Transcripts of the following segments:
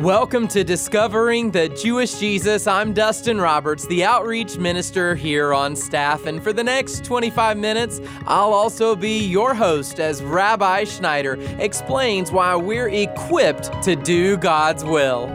Welcome to Discovering the Jewish Jesus. I'm Dustin Roberts, the outreach minister here on staff. And for the next 25 minutes, I'll also be your host as Rabbi Schneider explains why we're equipped to do God's will.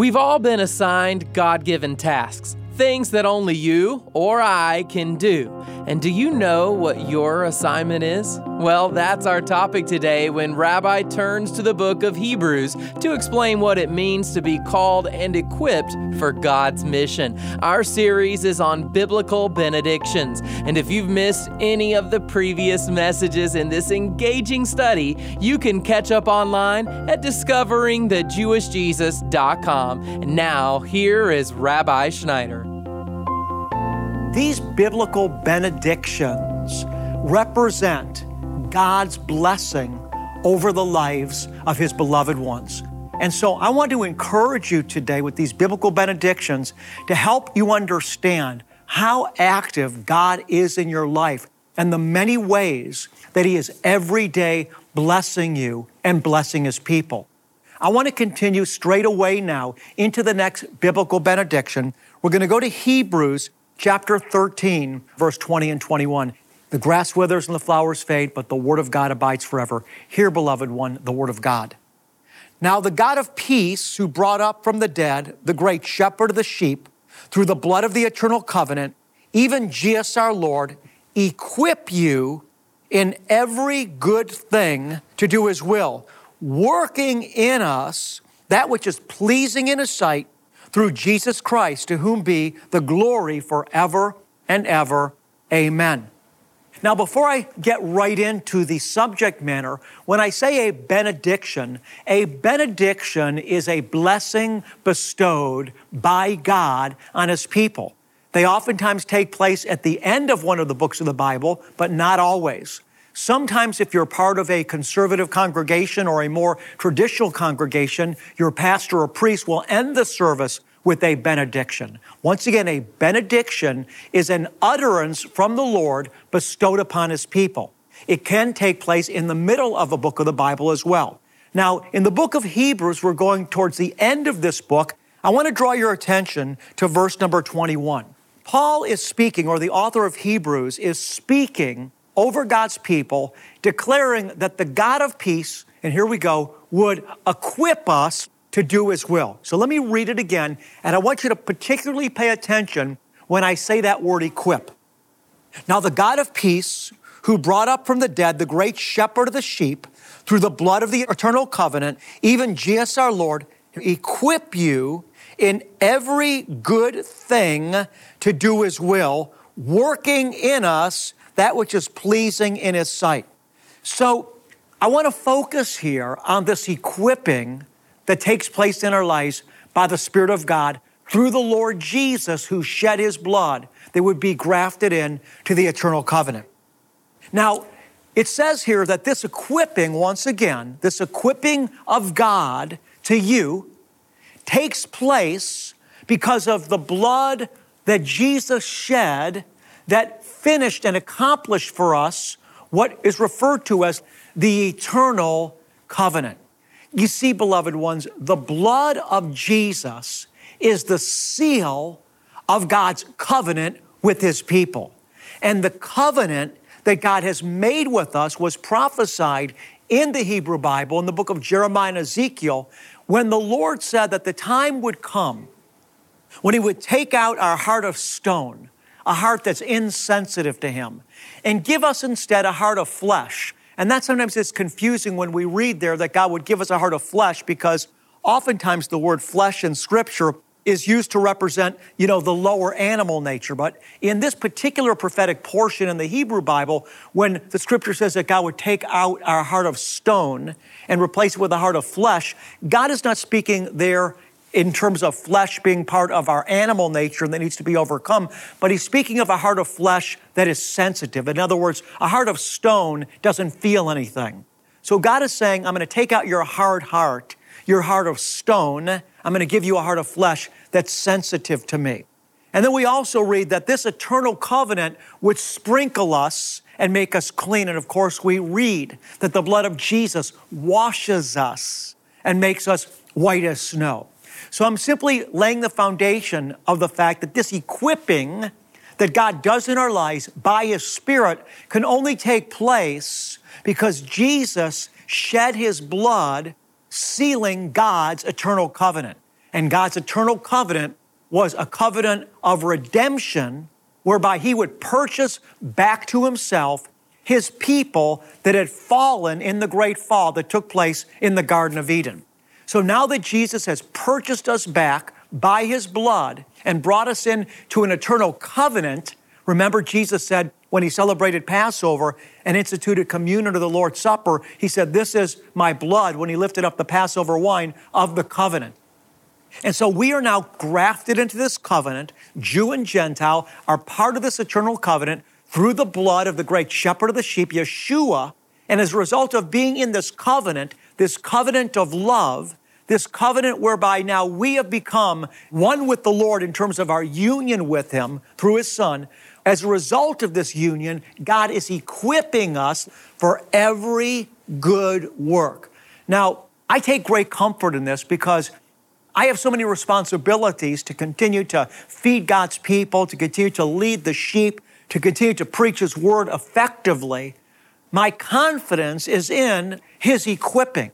We've all been assigned God given tasks, things that only you or I can do. And do you know what your assignment is? Well, that's our topic today when Rabbi turns to the book of Hebrews to explain what it means to be called and equipped for God's mission. Our series is on biblical benedictions. And if you've missed any of the previous messages in this engaging study, you can catch up online at discoveringthejewishjesus.com. And now, here is Rabbi Schneider. These biblical benedictions represent God's blessing over the lives of His beloved ones. And so I want to encourage you today with these biblical benedictions to help you understand how active God is in your life and the many ways that He is every day blessing you and blessing His people. I want to continue straight away now into the next biblical benediction. We're going to go to Hebrews chapter 13, verse 20 and 21. The grass withers and the flowers fade, but the word of God abides forever. Hear, beloved one, the word of God. Now, the God of peace, who brought up from the dead the great shepherd of the sheep through the blood of the eternal covenant, even Jesus our Lord, equip you in every good thing to do his will, working in us that which is pleasing in his sight through Jesus Christ, to whom be the glory forever and ever. Amen. Now, before I get right into the subject matter, when I say a benediction, a benediction is a blessing bestowed by God on His people. They oftentimes take place at the end of one of the books of the Bible, but not always. Sometimes, if you're part of a conservative congregation or a more traditional congregation, your pastor or priest will end the service with a benediction. Once again, a benediction is an utterance from the Lord bestowed upon his people. It can take place in the middle of a book of the Bible as well. Now, in the book of Hebrews, we're going towards the end of this book. I want to draw your attention to verse number 21. Paul is speaking, or the author of Hebrews is speaking over God's people, declaring that the God of peace, and here we go, would equip us to do his will. So let me read it again, and I want you to particularly pay attention when I say that word equip. Now, the God of peace, who brought up from the dead the great shepherd of the sheep through the blood of the eternal covenant, even Jesus our Lord, equip you in every good thing to do his will, working in us that which is pleasing in his sight. So I want to focus here on this equipping that takes place in our lives by the Spirit of God through the Lord Jesus who shed his blood that would be grafted in to the eternal covenant. Now, it says here that this equipping, once again, this equipping of God to you takes place because of the blood that Jesus shed that finished and accomplished for us what is referred to as the eternal covenant. You see, beloved ones, the blood of Jesus is the seal of God's covenant with his people. And the covenant that God has made with us was prophesied in the Hebrew Bible, in the book of Jeremiah and Ezekiel, when the Lord said that the time would come when he would take out our heart of stone a heart that's insensitive to Him, and give us instead a heart of flesh. And that sometimes is confusing when we read there that God would give us a heart of flesh because oftentimes the word flesh in Scripture is used to represent, you know, the lower animal nature. But in this particular prophetic portion in the Hebrew Bible, when the scripture says that God would take out our heart of stone and replace it with a heart of flesh, God is not speaking there in terms of flesh being part of our animal nature that needs to be overcome, but he's speaking of a heart of flesh that is sensitive. In other words, a heart of stone doesn't feel anything. So God is saying, I'm going to take out your hard heart, your heart of stone. I'm going to give you a heart of flesh that's sensitive to me. And then we also read that this eternal covenant would sprinkle us and make us clean. And of course, we read that the blood of Jesus washes us and makes us white as snow. So I'm simply laying the foundation of the fact that this equipping that God does in our lives by His Spirit can only take place because Jesus shed His blood, sealing God's eternal covenant. And God's eternal covenant was a covenant of redemption whereby he would purchase back to himself his people that had fallen in the great fall that took place in the Garden of Eden. So now that Jesus has purchased us back by his blood and brought us into an eternal covenant, remember Jesus said when he celebrated Passover and instituted communion to the Lord's Supper, he said, This is my blood when he lifted up the Passover wine of the covenant. And so we are now grafted into this covenant. Jew and Gentile are part of this eternal covenant through the blood of the great shepherd of the sheep, Yeshua. And as a result of being in this covenant, this covenant of love, this covenant whereby now we have become one with the Lord in terms of our union with Him through His Son, as a result of this union, God is equipping us for every good work. Now, I take great comfort in this because I have so many responsibilities to continue to feed God's people, to continue to lead the sheep, to continue to preach His word effectively. My confidence is in His equipping.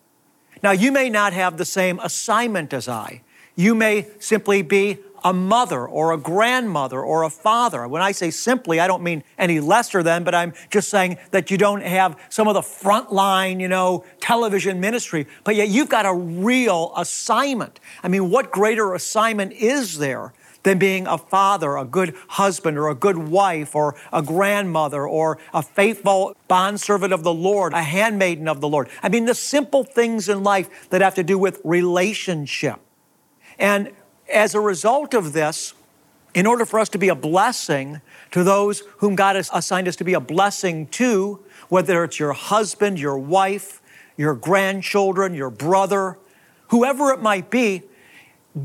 Now, you may not have the same assignment as I. You may simply be a mother or a grandmother or a father. When I say simply, I don't mean any lesser than, but I'm just saying that you don't have some of the frontline, you know, television ministry, but yet you've got a real assignment. I mean, what greater assignment is there than being a father, a good husband, or a good wife, or a grandmother, or a faithful bondservant of the Lord, a handmaiden of the Lord. I mean, the simple things in life that have to do with relationship. And as a result of this, in order for us to be a blessing to those whom God has assigned us to be a blessing to, whether it's your husband, your wife, your grandchildren, your brother, whoever it might be,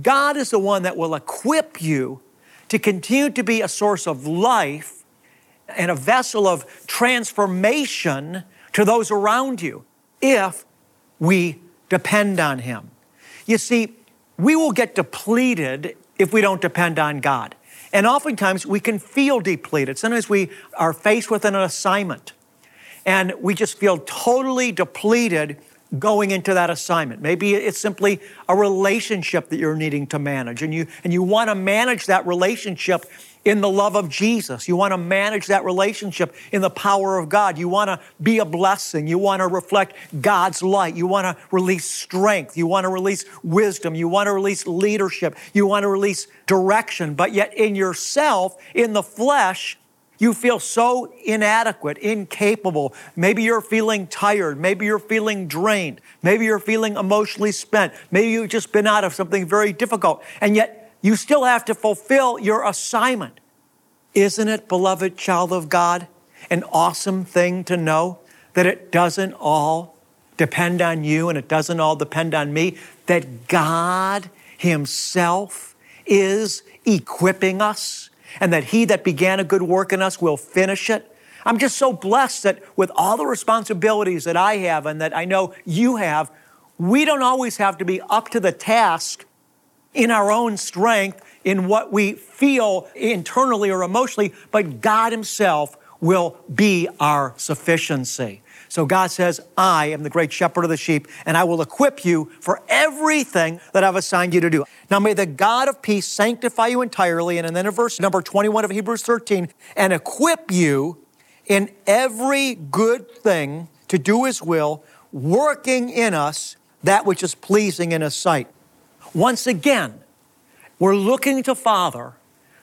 God is the one that will equip you to continue to be a source of life and a vessel of transformation to those around you if we depend on Him. You see, we will get depleted if we don't depend on God. And oftentimes we can feel depleted. Sometimes we are faced with an assignment and we just feel totally depleted going into that assignment. Maybe it's simply a relationship that you're needing to manage and you and you want to manage that relationship in the love of Jesus. You want to manage that relationship in the power of God. You want to be a blessing. You want to reflect God's light. You want to release strength. You want to release wisdom. You want to release leadership. You want to release direction. But yet, in yourself, in the flesh, you feel so inadequate, incapable. Maybe you're feeling tired. Maybe you're feeling drained. Maybe you're feeling emotionally spent. Maybe you've just been out of something very difficult. And yet, you still have to fulfill your assignment. Isn't it, beloved child of God, an awesome thing to know that it doesn't all depend on you and it doesn't all depend on me, that God Himself is equipping us and that He that began a good work in us will finish it? I'm just so blessed that with all the responsibilities that I have and that I know you have, we don't always have to be up to the task in our own strength, in what we feel internally or emotionally, but God Himself will be our sufficiency. So God says, I am the great shepherd of the sheep, and I will equip you for everything that I've assigned you to do. Now may the God of peace sanctify you entirely, and then in verse number 21 of Hebrews 13, and equip you in every good thing to do His will, working in us that which is pleasing in His sight. Once again, we're looking to Father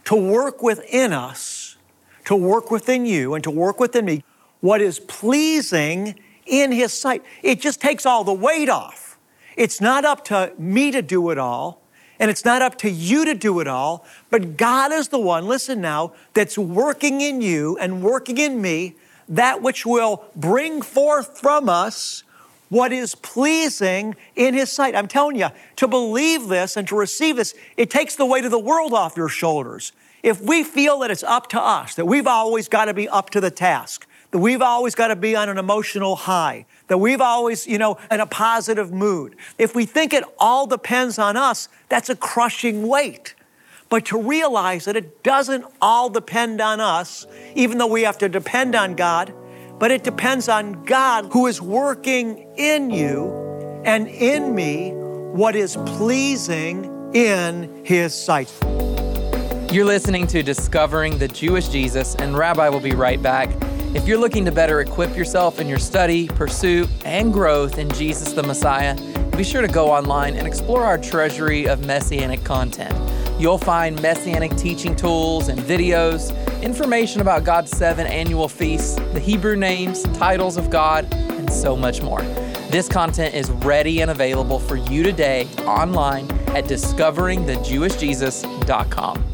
to work within us, to work within you, and to work within me what is pleasing in His sight. It just takes all the weight off. It's not up to me to do it all, and it's not up to you to do it all, but God is the one, listen now, that's working in you and working in me that which will bring forth from us what is pleasing in His sight. I'm telling you, to believe this and to receive this, it takes the weight of the world off your shoulders. If we feel that it's up to us, that we've always got to be up to the task, that we've always got to be on an emotional high, that we've always, you know, in a positive mood. If we think it all depends on us, that's a crushing weight. But to realize that it doesn't all depend on us, even though we have to depend on God, but it depends on God who is working in you and in me what is pleasing in His sight. You're listening to Discovering the Jewish Jesus, and Rabbi will be right back. If you're looking to better equip yourself in your study, pursuit, and growth in Jesus the Messiah, be sure to go online and explore our treasury of messianic content. You'll find messianic teaching tools and videos, information about God's seven annual feasts, the Hebrew names, titles of God, and so much more. This content is ready and available for you today online at discoveringthejewishjesus.com.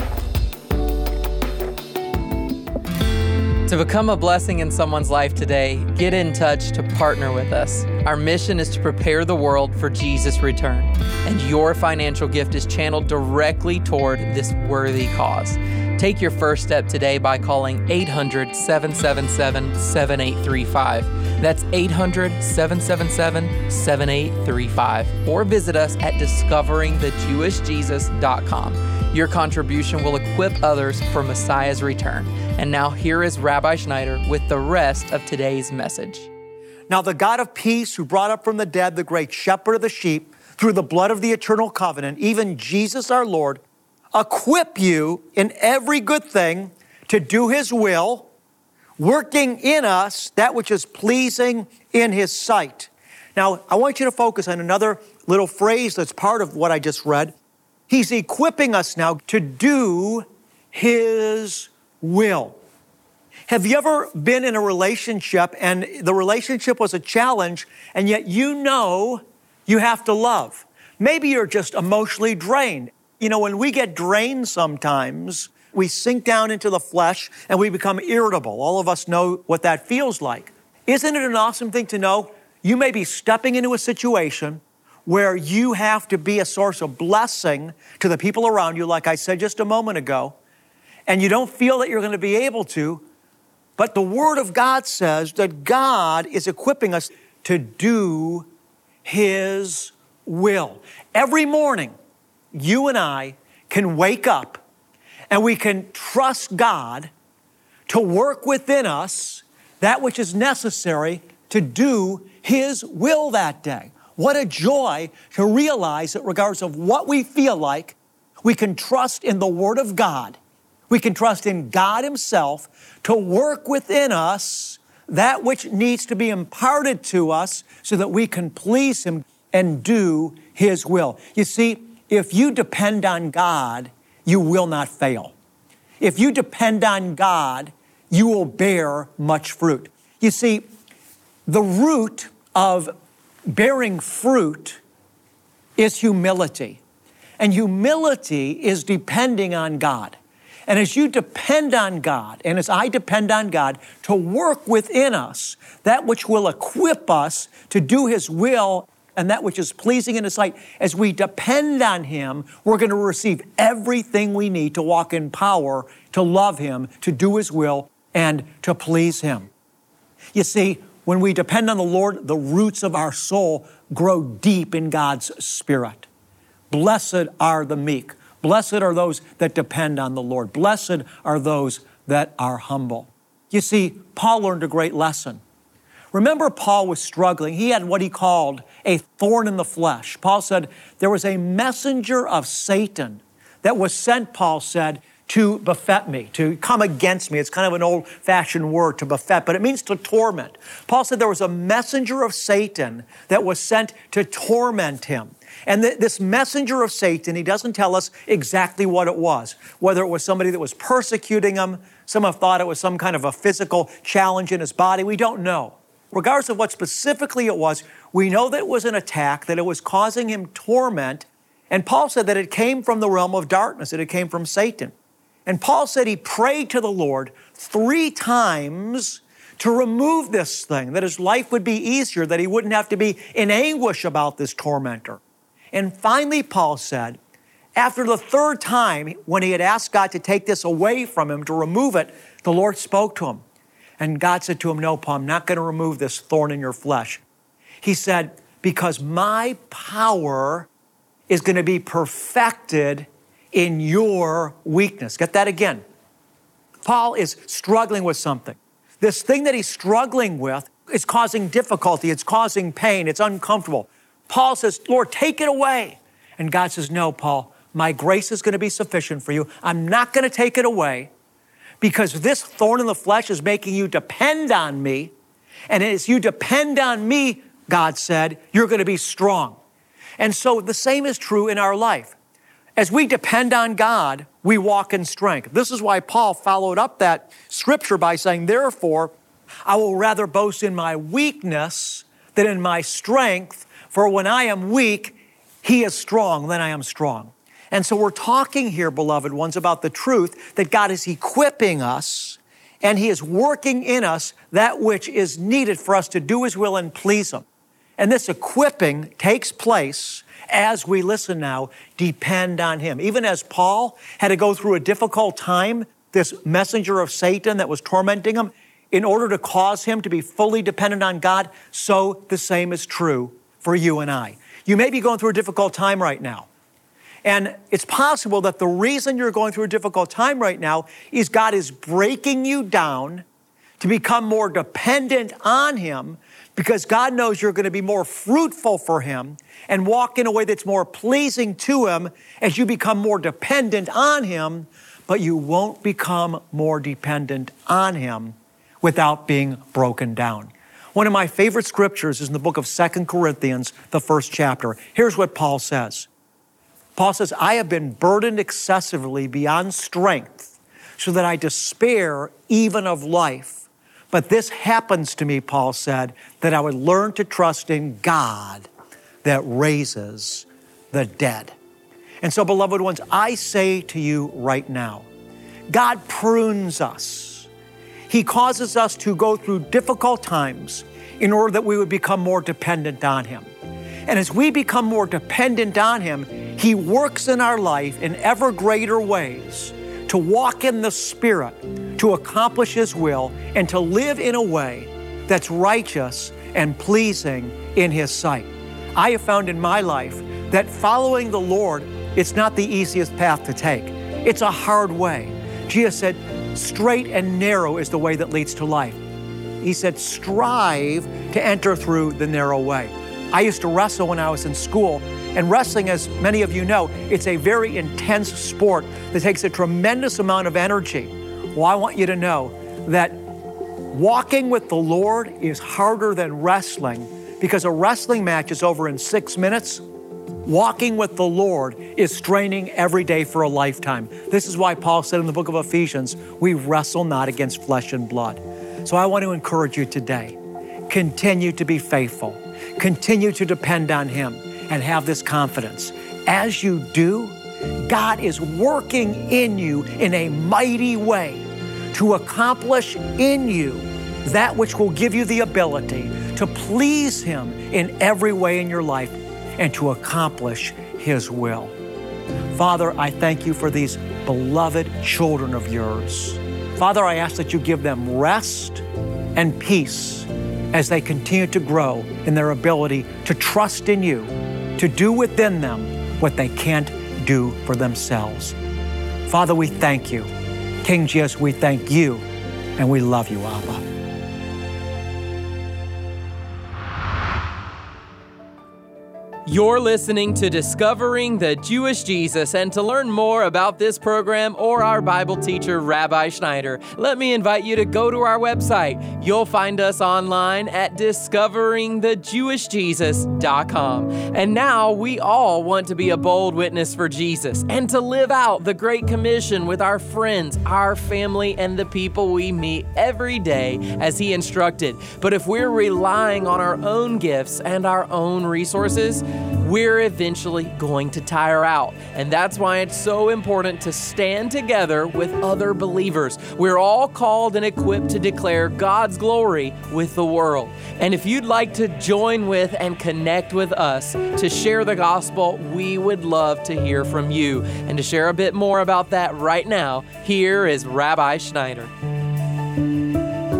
To become a blessing in someone's life today, get in touch to partner with us. Our mission is to prepare the world for Jesus' return, and your financial gift is channeled directly toward this worthy cause. Take your first step today by calling 800 777 7835. That's 800 777 7835. Or visit us at discoveringthejewishjesus.com. Your contribution will equip others for Messiah's return. And now, here is Rabbi Schneider with the rest of today's message. Now, the God of peace, who brought up from the dead the great shepherd of the sheep through the blood of the eternal covenant, even Jesus our Lord, equip you in every good thing to do his will, working in us that which is pleasing in his sight. Now, I want you to focus on another little phrase that's part of what I just read. He's equipping us now to do His will. Have you ever been in a relationship and the relationship was a challenge, and yet you know you have to love? Maybe you're just emotionally drained. You know, when we get drained sometimes, we sink down into the flesh and we become irritable. All of us know what that feels like. Isn't it an awesome thing to know? You may be stepping into a situation where you have to be a source of blessing to the people around you, like I said just a moment ago, and you don't feel that you're going to be able to, but the Word of God says that God is equipping us to do His will. Every morning, you and I can wake up and we can trust God to work within us that which is necessary to do His will that day. What a joy to realize that, regardless of what we feel like, we can trust in the Word of God. We can trust in God Himself to work within us that which needs to be imparted to us so that we can please Him and do His will. You see, if you depend on God, you will not fail. If you depend on God, you will bear much fruit. You see, the root of bearing fruit is humility. And humility is depending on God. And as you depend on God, and as I depend on God to work within us that which will equip us to do His will and that which is pleasing in His sight, as we depend on Him, we're going to receive everything we need to walk in power, to love Him, to do His will, and to please Him. You see, when we depend on the Lord, the roots of our soul grow deep in God's Spirit. Blessed are the meek. Blessed are those that depend on the Lord. Blessed are those that are humble. You see, Paul learned a great lesson. Remember, Paul was struggling. He had what he called a thorn in the flesh. Paul said, There was a messenger of Satan that was sent, Paul said, to buffet me, to come against me. It's kind of an old fashioned word to buffet, but it means to torment. Paul said there was a messenger of Satan that was sent to torment him. And th- this messenger of Satan, he doesn't tell us exactly what it was, whether it was somebody that was persecuting him. Some have thought it was some kind of a physical challenge in his body. We don't know. Regardless of what specifically it was, we know that it was an attack, that it was causing him torment. And Paul said that it came from the realm of darkness, that it came from Satan. And Paul said he prayed to the Lord three times to remove this thing, that his life would be easier, that he wouldn't have to be in anguish about this tormentor. And finally, Paul said, after the third time, when he had asked God to take this away from him, to remove it, the Lord spoke to him. And God said to him, No, Paul, I'm not going to remove this thorn in your flesh. He said, Because my power is going to be perfected in your weakness. Get that again. Paul is struggling with something. This thing that he's struggling with is causing difficulty, it's causing pain, it's uncomfortable. Paul says, Lord, take it away. And God says, No, Paul, my grace is going to be sufficient for you. I'm not going to take it away because this thorn in the flesh is making you depend on me. And as you depend on me, God said, you're going to be strong. And so the same is true in our life. As we depend on God, we walk in strength. This is why Paul followed up that scripture by saying, Therefore, I will rather boast in my weakness than in my strength, for when I am weak, he is strong, then I am strong. And so we're talking here, beloved ones, about the truth that God is equipping us and He is working in us that which is needed for us to do His will and please Him. And this equipping takes place as we listen now, depend on Him. Even as Paul had to go through a difficult time, this messenger of Satan that was tormenting him, in order to cause him to be fully dependent on God, so the same is true for you and I. You may be going through a difficult time right now. And it's possible that the reason you're going through a difficult time right now is God is breaking you down to become more dependent on Him because God knows you're going to be more fruitful for Him and walk in a way that's more pleasing to Him as you become more dependent on Him, but you won't become more dependent on Him without being broken down. One of my favorite scriptures is in the book of Second Corinthians, the first chapter. Here's what Paul says Paul says, I have been burdened excessively beyond strength, so that I despair even of life. But this happens to me, Paul said, that I would learn to trust in God that raises the dead. And so, beloved ones, I say to you right now, God prunes us. He causes us to go through difficult times in order that we would become more dependent on Him. And as we become more dependent on Him, He works in our life in ever greater ways to walk in the Spirit, to accomplish His will, and to live in a way that's righteous and pleasing in His sight. I have found in my life that following the Lord, it's not the easiest path to take. It's a hard way. Jesus said, straight and narrow is the way that leads to life. He said, strive to enter through the narrow way. I used to wrestle when I was in school. And wrestling, as many of you know, it's a very intense sport that takes a tremendous amount of energy. Well, I want you to know that walking with the Lord is harder than wrestling because a wrestling match is over in six minutes. Walking with the Lord is straining every day for a lifetime. This is why Paul said in the book of Ephesians, we wrestle not against flesh and blood. So I want to encourage you today continue to be faithful. Continue to depend on Him and have this confidence. As you do, God is working in you in a mighty way to accomplish in you that which will give you the ability to please Him in every way in your life and to accomplish His will. Father, I thank you for these beloved children of yours. Father, I ask that you give them rest and peace as they continue to grow in their ability to trust in you, to do within them what they can't do for themselves. Father, we thank you. King Jesus, we thank you and we love you, Abba. You're listening to Discovering the Jewish Jesus, and to learn more about this program or our Bible teacher, Rabbi Schneider, let me invite you to go to our website. You'll find us online at discoveringthejewishjesus.com. And now we all want to be a bold witness for Jesus and to live out the Great Commission with our friends, our family, and the people we meet every day as He instructed. But if we're relying on our own gifts and our own resources, we're eventually going to tire out. And that's why it's so important to stand together with other believers. We're all called and equipped to declare God's glory with the world. And if you'd like to join with and connect with us to share the gospel, we would love to hear from you. And to share a bit more about that right now, here is Rabbi Schneider.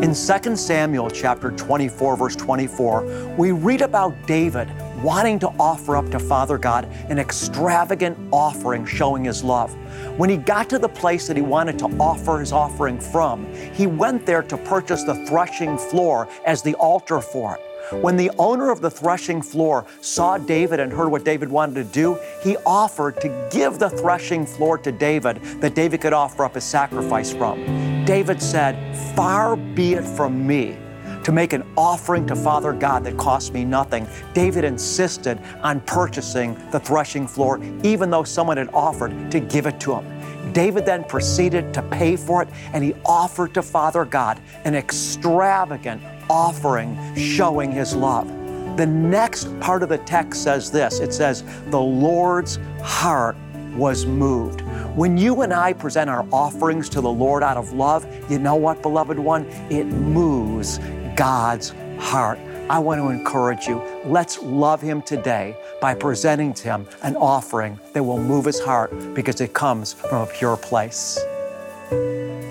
In 2 Samuel chapter 24 verse 24, we read about David wanting to offer up to Father God an extravagant offering showing his love. When he got to the place that he wanted to offer his offering from, he went there to purchase the threshing floor as the altar for it. When the owner of the threshing floor saw David and heard what David wanted to do, he offered to give the threshing floor to David that David could offer up his sacrifice from. David said, Far be it from me to make an offering to Father God that cost me nothing. David insisted on purchasing the threshing floor, even though someone had offered to give it to him. David then proceeded to pay for it, and he offered to Father God an extravagant offering showing his love. The next part of the text says this it says, The Lord's heart was moved. When you and I present our offerings to the Lord out of love, you know what, beloved one? It moves God's heart. I want to encourage you. Let's love Him today by presenting to Him an offering that will move His heart because it comes from a pure place.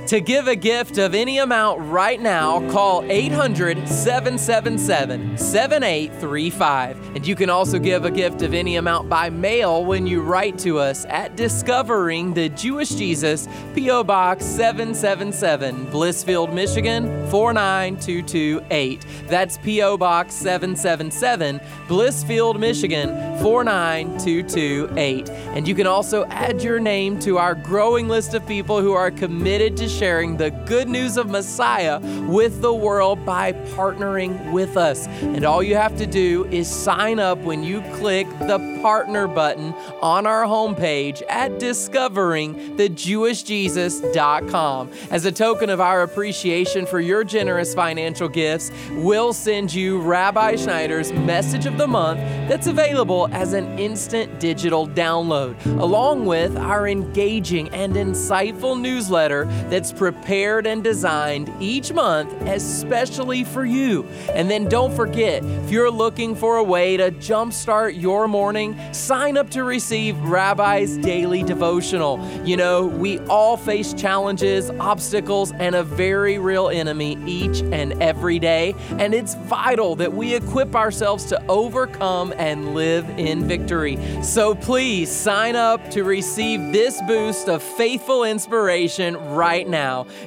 To give a gift of any amount right now, call 800 777 7835. And you can also give a gift of any amount by mail when you write to us at Discovering the Jewish Jesus, P.O. Box 777, Blissfield, Michigan 49228. That's P.O. Box 777, Blissfield, Michigan 49228. And you can also add your name to our growing list of people who are committed to sharing the good news of Messiah with the world by partnering with us. And all you have to do is sign up when you click the partner button on our homepage at discoveringthejewishjesus.com. As a token of our appreciation for your generous financial gifts, we'll send you Rabbi Schneider's Message of the Month that's available as an instant digital download, along with our engaging and insightful newsletter that's prepared and designed each month especially for you. And then don't forget, if you're looking for a way to jumpstart your morning, sign up to receive Rabbi's Daily Devotional. You know, we all face challenges, obstacles, and a very real enemy each and every day. And it's vital that we equip ourselves to overcome and live in victory. So please sign up to receive this boost of faithful inspiration right now.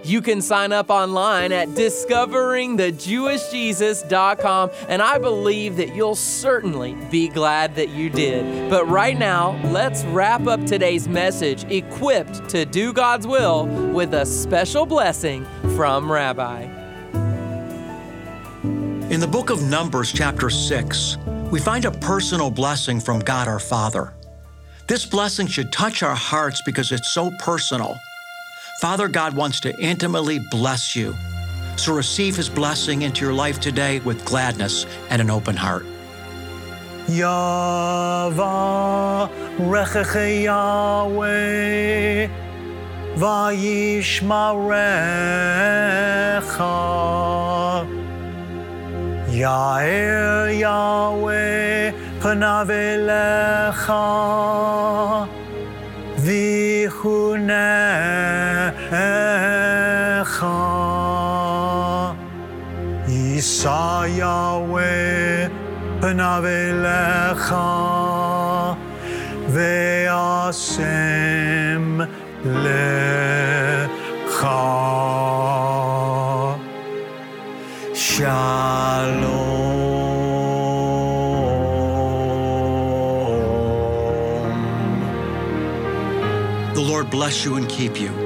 You can sign up online at discoveringthejewishjesus.com, and I believe that you'll certainly be glad that you did. But right now, let's wrap up today's message, equipped to do God's will, with a special blessing from Rabbi. In the book of Numbers, chapter 6, we find a personal blessing from God our Father. This blessing should touch our hearts because it's so personal. Father God wants to intimately bless you. So receive His blessing into your life today with gladness and an open heart. Yavarechecha Yahweh Vayishmarecha Yair Yahweh Panav Elecha Vichunecha Yisa Yahweh Panav Elecha Ve'asem Lecha Shalom. The Lord bless you and keep you.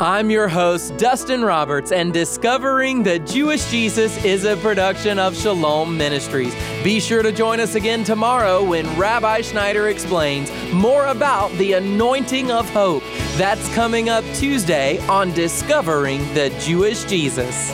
I'm your host, Dustin Roberts, and Discovering the Jewish Jesus is a production of Shalom Ministries. Be sure to join us again tomorrow when Rabbi Schneider explains more about the anointing of hope. That's coming up Tuesday on Discovering the Jewish Jesus.